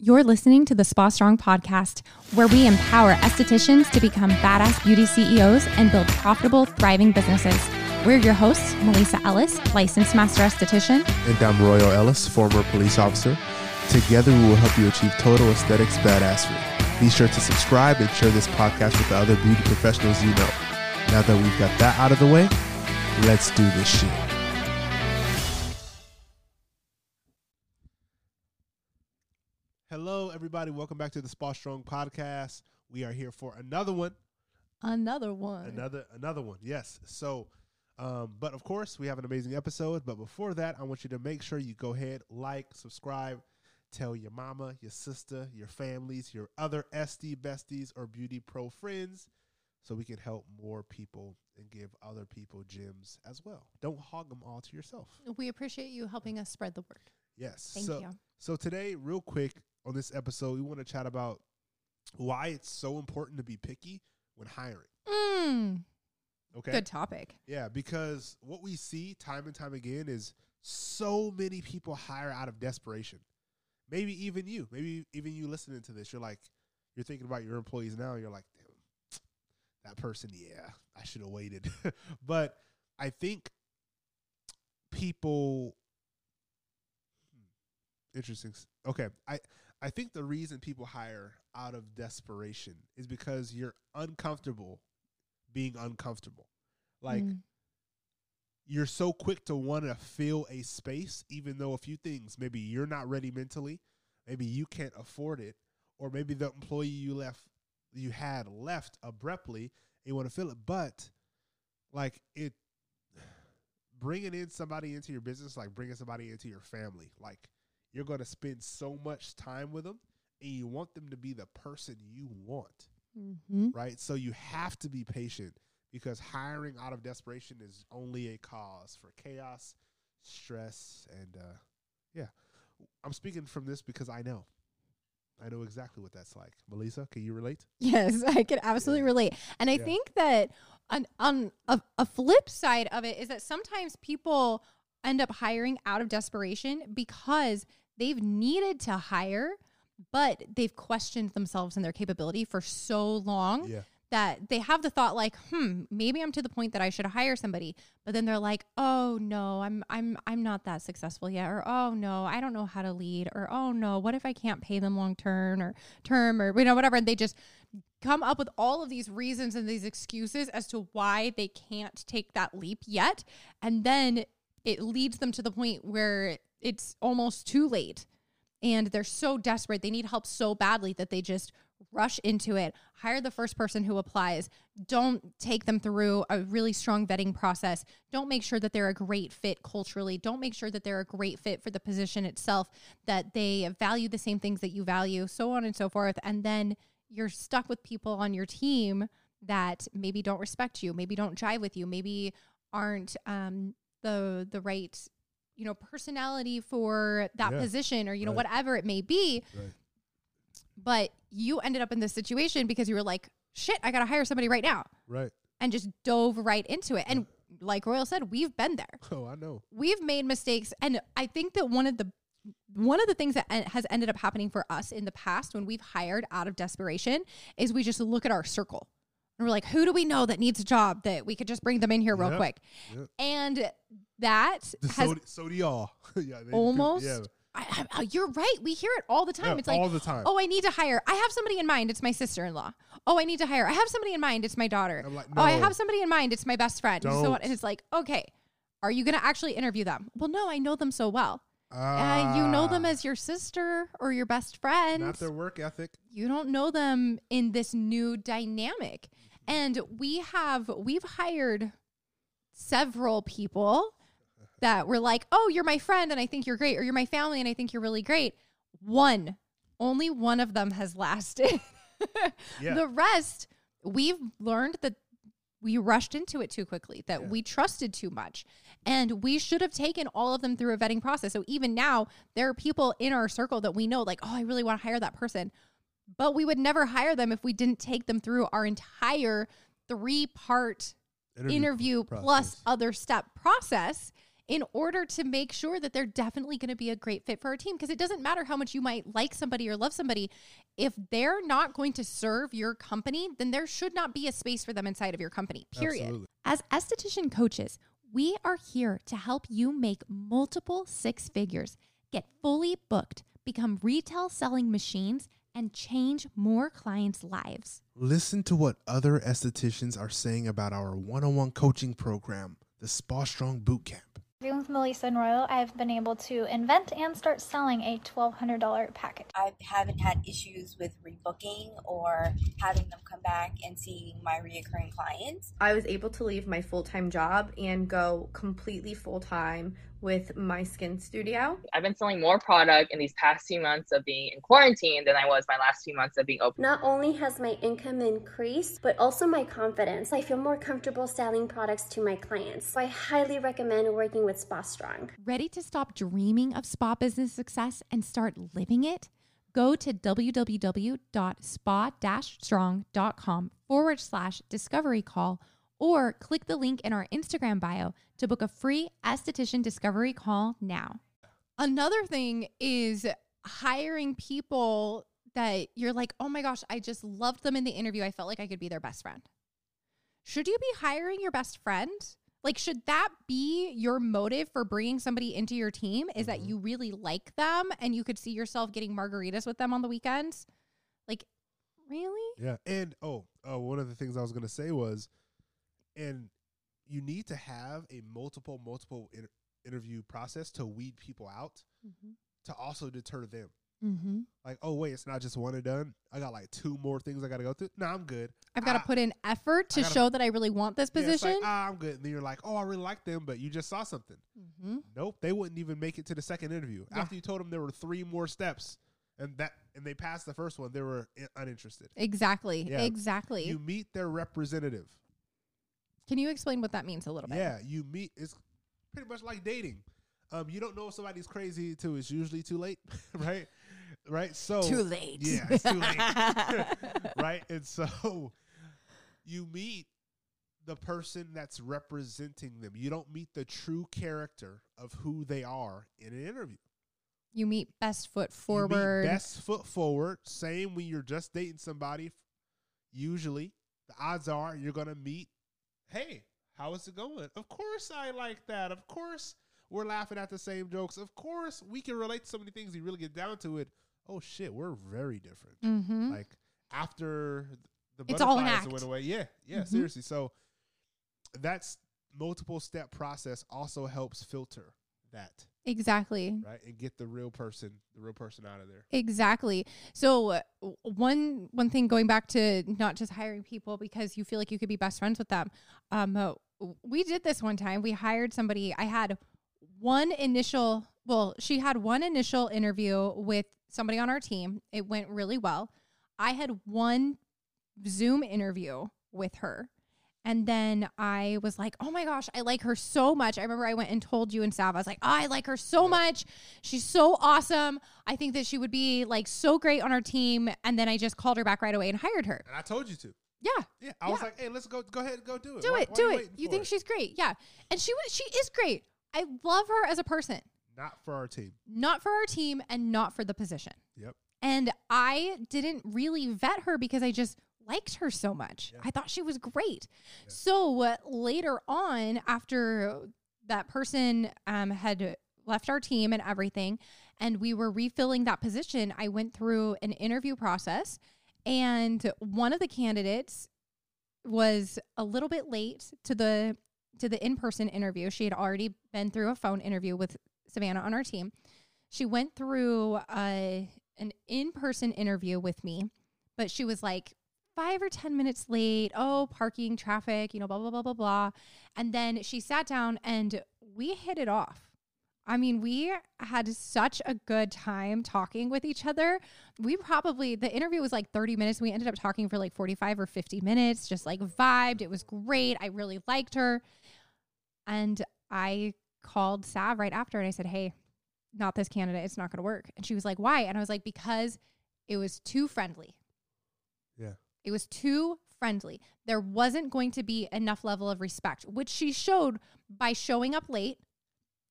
You're listening to the Spa Strong podcast, where we empower estheticians to become badass beauty CEOs and build profitable, thriving businesses. We're your hosts, Melissa Ellis, licensed master esthetician. And I'm Royal Ellis, former police officer. Together, we will help you achieve total aesthetics badassery. Be sure to subscribe and share this podcast with the other beauty professionals you know. Now that we've got that out of the way, let's do this shit. Hello, everybody. Welcome back to the Spa Strong podcast. We are here for another one. Another one. Another another one. Yes. So, um, but of course, we have an amazing episode. But before that, I want you to make sure you go ahead, like, subscribe, tell your mama, your sister, your families, your other esty besties or beauty pro friends, so we can help more people and give other people gems as well. Don't hog them all to yourself. We appreciate you helping us spread the word. Yes. Thank so, you. So today, real quick on this episode, we want to chat about why it's so important to be picky when hiring. Mm, Okay. Good topic. Yeah, because what we see time and time again is so many people hire out of desperation. Maybe even you, maybe even you listening to this, you're like, you're thinking about your employees now, you're like, damn, that person, yeah, I should have waited. but I think people, hmm, interesting. Okay, I I think the reason people hire out of desperation is because you're uncomfortable being uncomfortable. Like Mm. you're so quick to want to fill a space, even though a few things maybe you're not ready mentally, maybe you can't afford it, or maybe the employee you left you had left abruptly and you want to fill it, but like it bringing in somebody into your business, like bringing somebody into your family, like you're going to spend so much time with them, and you want them to be the person you want Mhm. right? So you have to be patient because hiring out of desperation is only a cause for chaos, stress, and uh, yeah. I'm speaking from this because I know. I know exactly what that's like. Melissa, can you relate? Yes, I could absolutely Yeah. relate. And I Yeah. think that on, on a, a flip side of it is that sometimes people end up hiring out of desperation because they've needed to hire, but they've questioned themselves and their capability for so long Yeah. that they have the thought like, hmm, maybe I'm to the point that I should hire somebody. But then they're like, oh no, I'm I'm I'm not that successful yet, or oh no, I don't know how to lead, or oh no, what if I can't pay them long term or term or you know, whatever. And they just come up with all of these reasons and these excuses as to why they can't take that leap yet. And then it leads them to the point where it's almost too late. And they're so desperate. They need help so badly that they just rush into it. Hire the first person who applies. Don't take them through a really strong vetting process. Don't make sure that they're a great fit culturally. Don't make sure that they're a great fit for the position itself that they value the same things that you value so on and so forth. And then you're stuck with people on your team that maybe don't respect you maybe don't jive with you maybe aren't um, the the right you know personality for that Yeah. position or you know Right. whatever it may be Right. but you ended up in this situation because you were like shit i gotta hire somebody right now Right. and just dove right into it and like royal said we've been there Oh, I know. we've made mistakes and i think that one of the one of the things that en- has ended up happening for us in the past when we've hired out of desperation is we just look at our circle and we're like who do we know that needs a job that we could just bring them in here real Yep. quick Yep. and that The has so, so do y'all. yeah, they- almost Yeah, I, I, you're right we hear it all the time yeah, it's like all the time. Oh, I need to hire. I have somebody in mind. It's my sister in law. Oh, I need to hire. I have somebody in mind. It's my daughter. Like, Oh, I have somebody in mind. It's my best friend. So. Don't. and it's like, okay, are you going to actually interview them? Well, no, I know them so well. Uh, you know them Ah, as your sister or your best friend. not their work ethic. you don't know them in this new dynamic. And we have we've hired several people that were like, "Oh, you're my friend and I think you're great," or "You're my family and I think you're really great." One, only one of them has lasted. Yeah. The rest, we've learned that we rushed into it too quickly, that Yeah. we trusted too much. And we should have taken all of them through a vetting process. So even now, there are people in our circle that we know, like, oh, I really want to hire that person. But we would never hire them if we didn't take them through our entire three part interview plus other step process in order to make sure that they're definitely going to be a great fit for our team. Because it doesn't matter how much you might like somebody or love somebody. If they're not going to serve your company, then there should not be a space for them inside of your company, period. Absolutely. As esthetician coaches, we are here to help you make multiple six figures, get fully booked, become retail selling machines, and change more clients' lives. Listen to what other estheticians are saying about our one-on-one coaching program, the Spa Strong Bootcamp. Working with Melissa and Royal, I've been able to invent and start selling a $1,200 package. I haven't had issues with rebooking or having them come back and seeing my reoccurring clients. I was able to leave my full time job and go completely full time with my skin studio. I've been selling more product in these past few months of being in quarantine than I was my last few months of being open. Not only has my income increased, but also my confidence. I feel more comfortable selling products to my clients. So I highly recommend working with Spa Strong. Ready to stop dreaming of spa business success and start living it? Go to www.spa-strong.com forward slash discovery call or click the link in our Instagram bio to book a free esthetician discovery call now. Another thing is hiring people that you're like, oh my gosh, I just loved them in the interview. I felt like I could be their best friend. Should you be hiring your best friend? Like, should that be your motive for bringing somebody into your team? Is that you really like them and you could see yourself getting margaritas with them on the weekends? Like, really? Yeah, and oh, uh, one of the things I was gonna say was, and you need to have a multiple, multiple inter- interview process to weed people out, Mm-hmm. to also deter them. Mm-hmm. Like, oh wait, it's not just one and done. I got like two more things I got to go through. No, I'm good. I've got to put in effort to gotta- show that I really want this yeah, it's like, position. ah, I'm good. And then you're like, oh, I really like them, but you just saw something. mm-hmm. Nope, they wouldn't even make it to the second interview. Yeah. After you told them there were three more steps, and that and they passed the first one, they were i- uninterested. Exactly. Yeah. Exactly. You meet their representative. Can you explain what that means a little bit? Yeah, you meet. It's pretty much like dating. Um, you don't know if somebody's crazy till it's usually too late, right? Right. So Too late. Yeah, it's too late. right. And so you meet the person that's representing them. You don't meet the true character of who they are in an interview. You meet best foot You meet forward. best foot forward. Same when you're just dating somebody. Usually, the odds are you're gonna meet. Hey, how is it going? Of course, I like that. Of course, we're laughing at the same jokes. Of course, we can relate to so many things. You really get down to it. Oh shit, we're very different. mm-hmm. Like after the It's butterflies went away. Yeah, yeah, Mhm. seriously. So that's multiple step process also helps filter that exactly. right and get the real person, the real person out of there. Exactly. So uh, one one thing going back to not just hiring people because you feel like you could be best friends with them. Um, uh, we did this one time. We hired somebody. I had one initial. Well, she had one initial interview with somebody on our team. It went really well. I had one Zoom interview with her. And then I was like, oh my gosh, I like her so much. I remember I went and told you and Sav, I was like, oh, I like her so much. She's so awesome. I think that she would be like so great on our team. And then I just called her back right away and hired her. And I told you to. Yeah, Yeah, I was like, hey, let's go, go ahead, go do it. do Why- it, why do you it. You think it? she's great. Yeah. And she was, she is great. I love her as a person, not for our team? not for our team and not for the position. Yep. And I didn't really vet her because I just liked her so much. Yeah. I thought she was great. Yeah. So uh, later on, after that person um, had left our team and everything, and we were refilling that position, I went through an interview process. And one of the candidates was a little bit late to the to the in-person interview. She had already been through a phone interview with Savannah on our team. She went through uh, an in-person interview with me, but she was like five or ten minutes late. Oh, parking, traffic, you know, blah blah blah blah blah. And then she sat down and we hit it off. I mean, we had such a good time talking with each other. We probably, the interview was like 30 minutes. We ended up talking for like 45 or 50 minutes, just like vibed. It was great. I really liked her. And I called Sav right after and I said, Hey, not this candidate. It's not going to work. And she was like, Why? And I was like, Because it was too friendly. Yeah. It was too friendly. There wasn't going to be enough level of respect, which she showed by showing up late,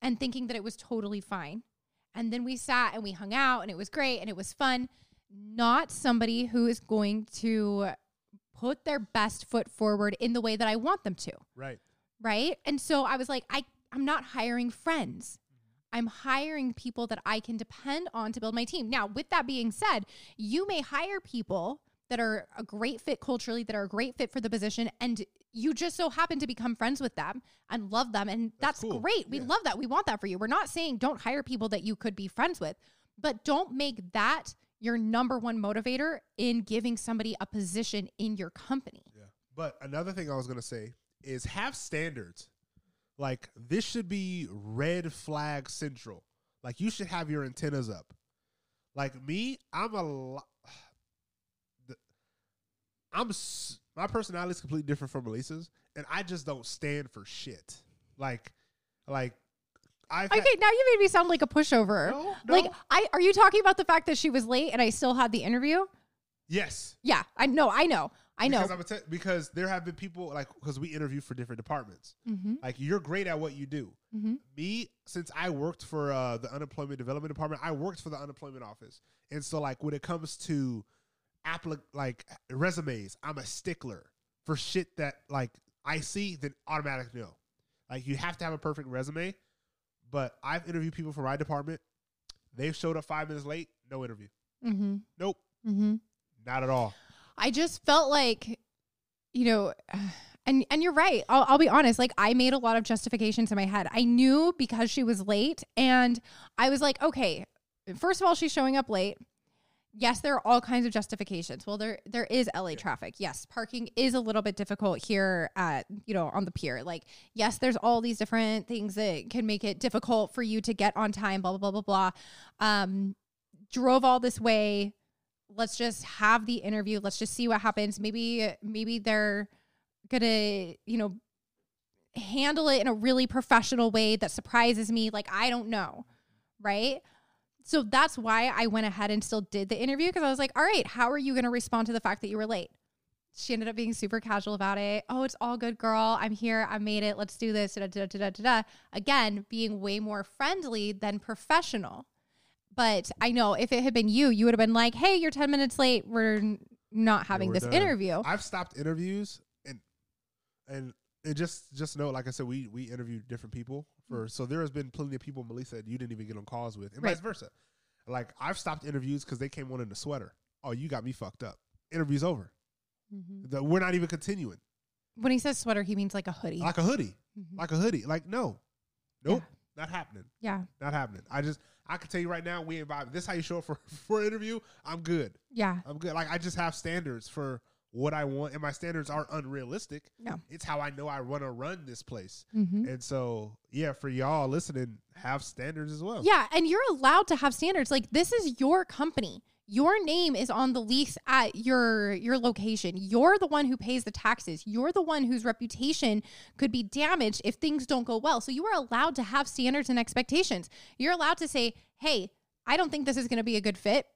and thinking that it was totally fine. And then we sat and we hung out and it was great and it was fun. Not somebody who is going to put their best foot forward in the way that I want them to. Right. Right. And so I was like, I, I'm not hiring friends. I'm hiring people that I can depend on to build my team. Now, with that being said, you may hire people that are a great fit culturally, that are a great fit for the position, and you just so happen to become friends with them and love them. And That's that's, cool. great. We Yeah. love that. We want that for you. We're not saying don't hire people that you could be friends with, but don't make that your number one motivator in giving somebody a position in your company. Yeah. But another thing I was gonna say is have standards. Like this should be red flag central. Like you should have your antennas up. Like me, I'm a lot. I'm my personality is completely different from Elisa's, and I just don't stand for shit. Like, like I've Okay, had- now you made me sound like a pushover. No, Like. I are you talking about the fact that she was late and I still had the interview? yes, Yeah, I know, I know. I know. Because, I'm te- because there have been people like because we interview for different departments. mm-hmm, Like you're great at what you do. mm-hmm. me since I worked for uh, the unemployment development department, I worked for the unemployment office, and so like when it comes to applic like resumes, I'm a stickler for shit that like I see then automatic no. Like you have to have a perfect resume, but I've interviewed people from my department. They've showed up five minutes late, no interview. Mm-hmm. Nope, Mm-hmm. not at all. I just felt like, you know, and and you're right. I'll, I'll be honest. Like I made a lot of justifications in my head. I knew because she was late, and I was like, okay, first of all, she's showing up late. Yes, there are all kinds of justifications. Well, there there is LA traffic. Yes, parking is a little bit difficult here at you know on the pier. Like, yes, there's all these different things that can make it difficult for you to get on time. Blah blah blah blah blah. Um, drove all this way let's just have the interview let's just see what happens maybe maybe they're gonna you know handle it in a really professional way that surprises me like i don't know right so that's why i went ahead and still did the interview because i was like all right how are you gonna respond to the fact that you were late she ended up being super casual about it. Oh, it's all good, girl. I'm here. I made it. Let's do this. Da, da, da, da, da, da. Again, being way more friendly than professional. But I know if it had been you, you would have been like, hey, you're 10 minutes late. We're not having we're this done. interview. I've stopped interviews and and and just just know, like I said, we we interviewed different people for so there has been plenty of people Melissa that you didn't even get on calls with, and Right. vice versa. Like I've stopped interviews because they came on in a sweater. Oh, you got me fucked up. Interview's over. Mhm. The- we're not even continuing. When he says sweater, he means like a hoodie. Like a hoodie, Mhm. like a hoodie. Like no, nope, not happening. yeah. Not happening. I just I can tell you right now, we ain't vibing. This how you show up for for an interview. I'm good. Yeah. I'm good. Like I just have standards for what I want, and my standards aren't unrealistic. No. It's how I know I want to run this place. Mm-hmm. And so, yeah, for y'all listening, have standards as well. Yeah, and you're allowed to have standards. Like this is your company. Your name is on the lease at your your location. You're the one who pays the taxes. You're the one whose reputation could be damaged if things don't go well. So you are allowed to have standards and expectations. You're allowed to say, "Hey, I don't think this is going to be a good fit."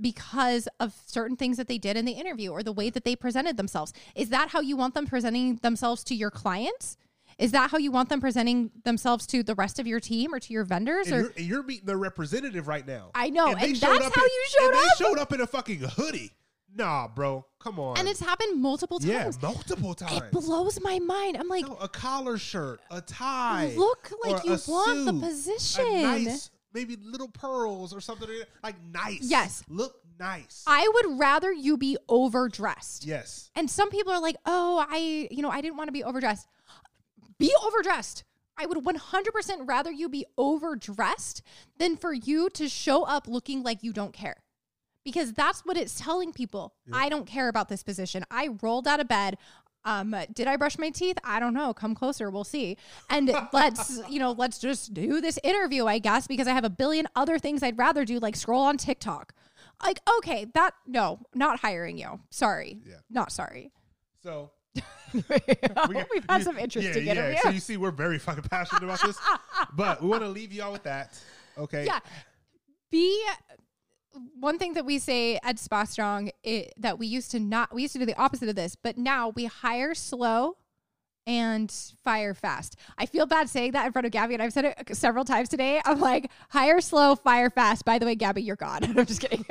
Because of certain things that they did in the interview or the way that they presented themselves. Is that how you want them presenting themselves to your clients? Is that how you want them presenting themselves to the rest of your team or to your vendors? And or you're, and you're meeting the representative right now. I know, and showed that's how in- you showed and up. They showed up in a fucking hoodie. Nah, bro, come on. and it's happened multiple times. yeah, multiple times. It blows my mind. I'm like, No, a collar shirt, a tie. look like you want the position. Nice, maybe little pearls or something like nice. Yes. look nice. I would rather you be overdressed. yes, And some people are like, oh, I, you know, I didn't want to be overdressed. Be overdressed. I would 100% rather you be overdressed than for you to show up looking like you don't care. Because that's what it's telling people. I don't care about this position. I rolled out of bed. Um, did I brush my teeth? I don't know. Come closer. We'll see. And let's, you know, let's just do this interview, I guess, because I have a billion other things I'd rather do, like scroll on TikTok. Like, okay, that, no, not hiring you. Sorry. Yeah. Not sorry. so We've had some interesting yeah, interviews. Yeah, so you see, we're very fucking passionate about this, but we want to leave y'all with that. Okay. yeah. Be one thing that we say at Spa Strong i that we used to not we used to do the opposite of this, but now we hire slow and fire fast. I feel bad saying that in front of Gabby, and I've said it several times today. I'm like, hire slow, fire fast. By the way, Gabby, you're gone. I'm just kidding.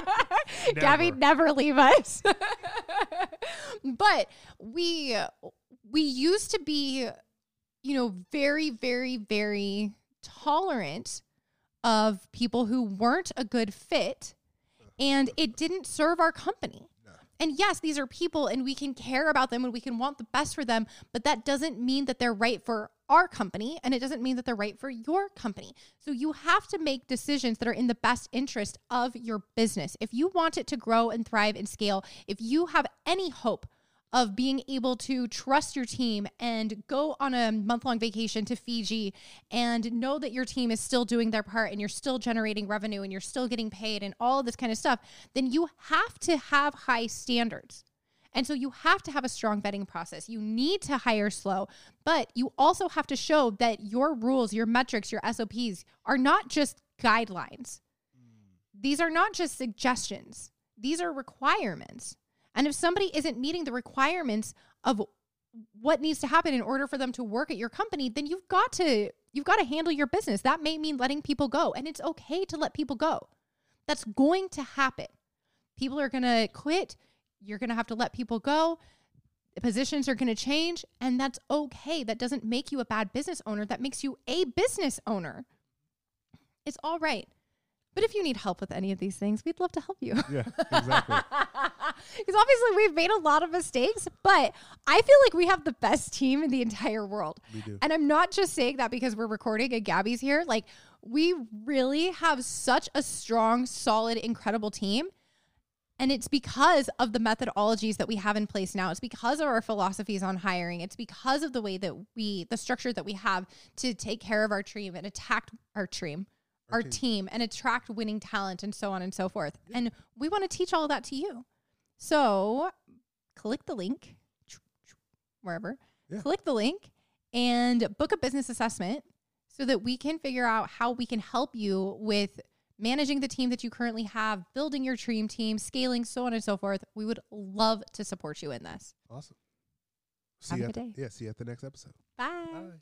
Gabby, never leave us. but we we used to be, you know, very, very, very tolerant of people who weren't a good fit, and it didn't serve our company. And yes, these are people and we can care about them and we can want the best for them, but that doesn't mean that they're right for our company and it doesn't mean that they're right for your company. So you have to make decisions that are in the best interest of your business. If you want it to grow and thrive and scale, if you have any hope of being able to trust your team and go on a month long vacation to Fiji and know that your team is still doing their part and you're still generating revenue and you're still getting paid and all of this kind of stuff, then you have to have high standards. And so you have to have a strong vetting process. You need to hire slow, but you also have to show that your rules, your metrics, your SOPs are not just guidelines. Hmm. These are not just suggestions, these are requirements. And if somebody isn't meeting the requirements of what needs to happen in order for them to work at your company, then you've got to you've got to handle your business. That may mean letting people go, and it's okay to let people go. That's going to happen. People are going to quit. You're going to have to let people go. Positions are going to change, and that's okay. That doesn't make you a bad business owner. That makes you a business owner. It's all right. But if you need help with any of these things, we'd love to help you. Yeah, exactly. Because obviously we've made a lot of mistakes, but I feel like we have the best team in the entire world. We do. And I'm not just saying that because we're recording and Gabby's here. Like, we really have such a strong, solid, incredible team. And it's because of the methodologies that we have in place now. It's because of our philosophies on hiring. It's because of the way that we, the structure that we have to take care of our team and attack our team, our, team. team. and attract winning talent and so on and so forth. And we want to teach all of that to you. So click the link wherever, Yeah. click the link and book a business assessment so that we can figure out how we can help you with managing the team that you currently have, building your dream team, scaling, so on and so forth. We would love to support you in this. Awesome. See Have a you at good the- Yeah, see you at the next episode. Bye. Bye.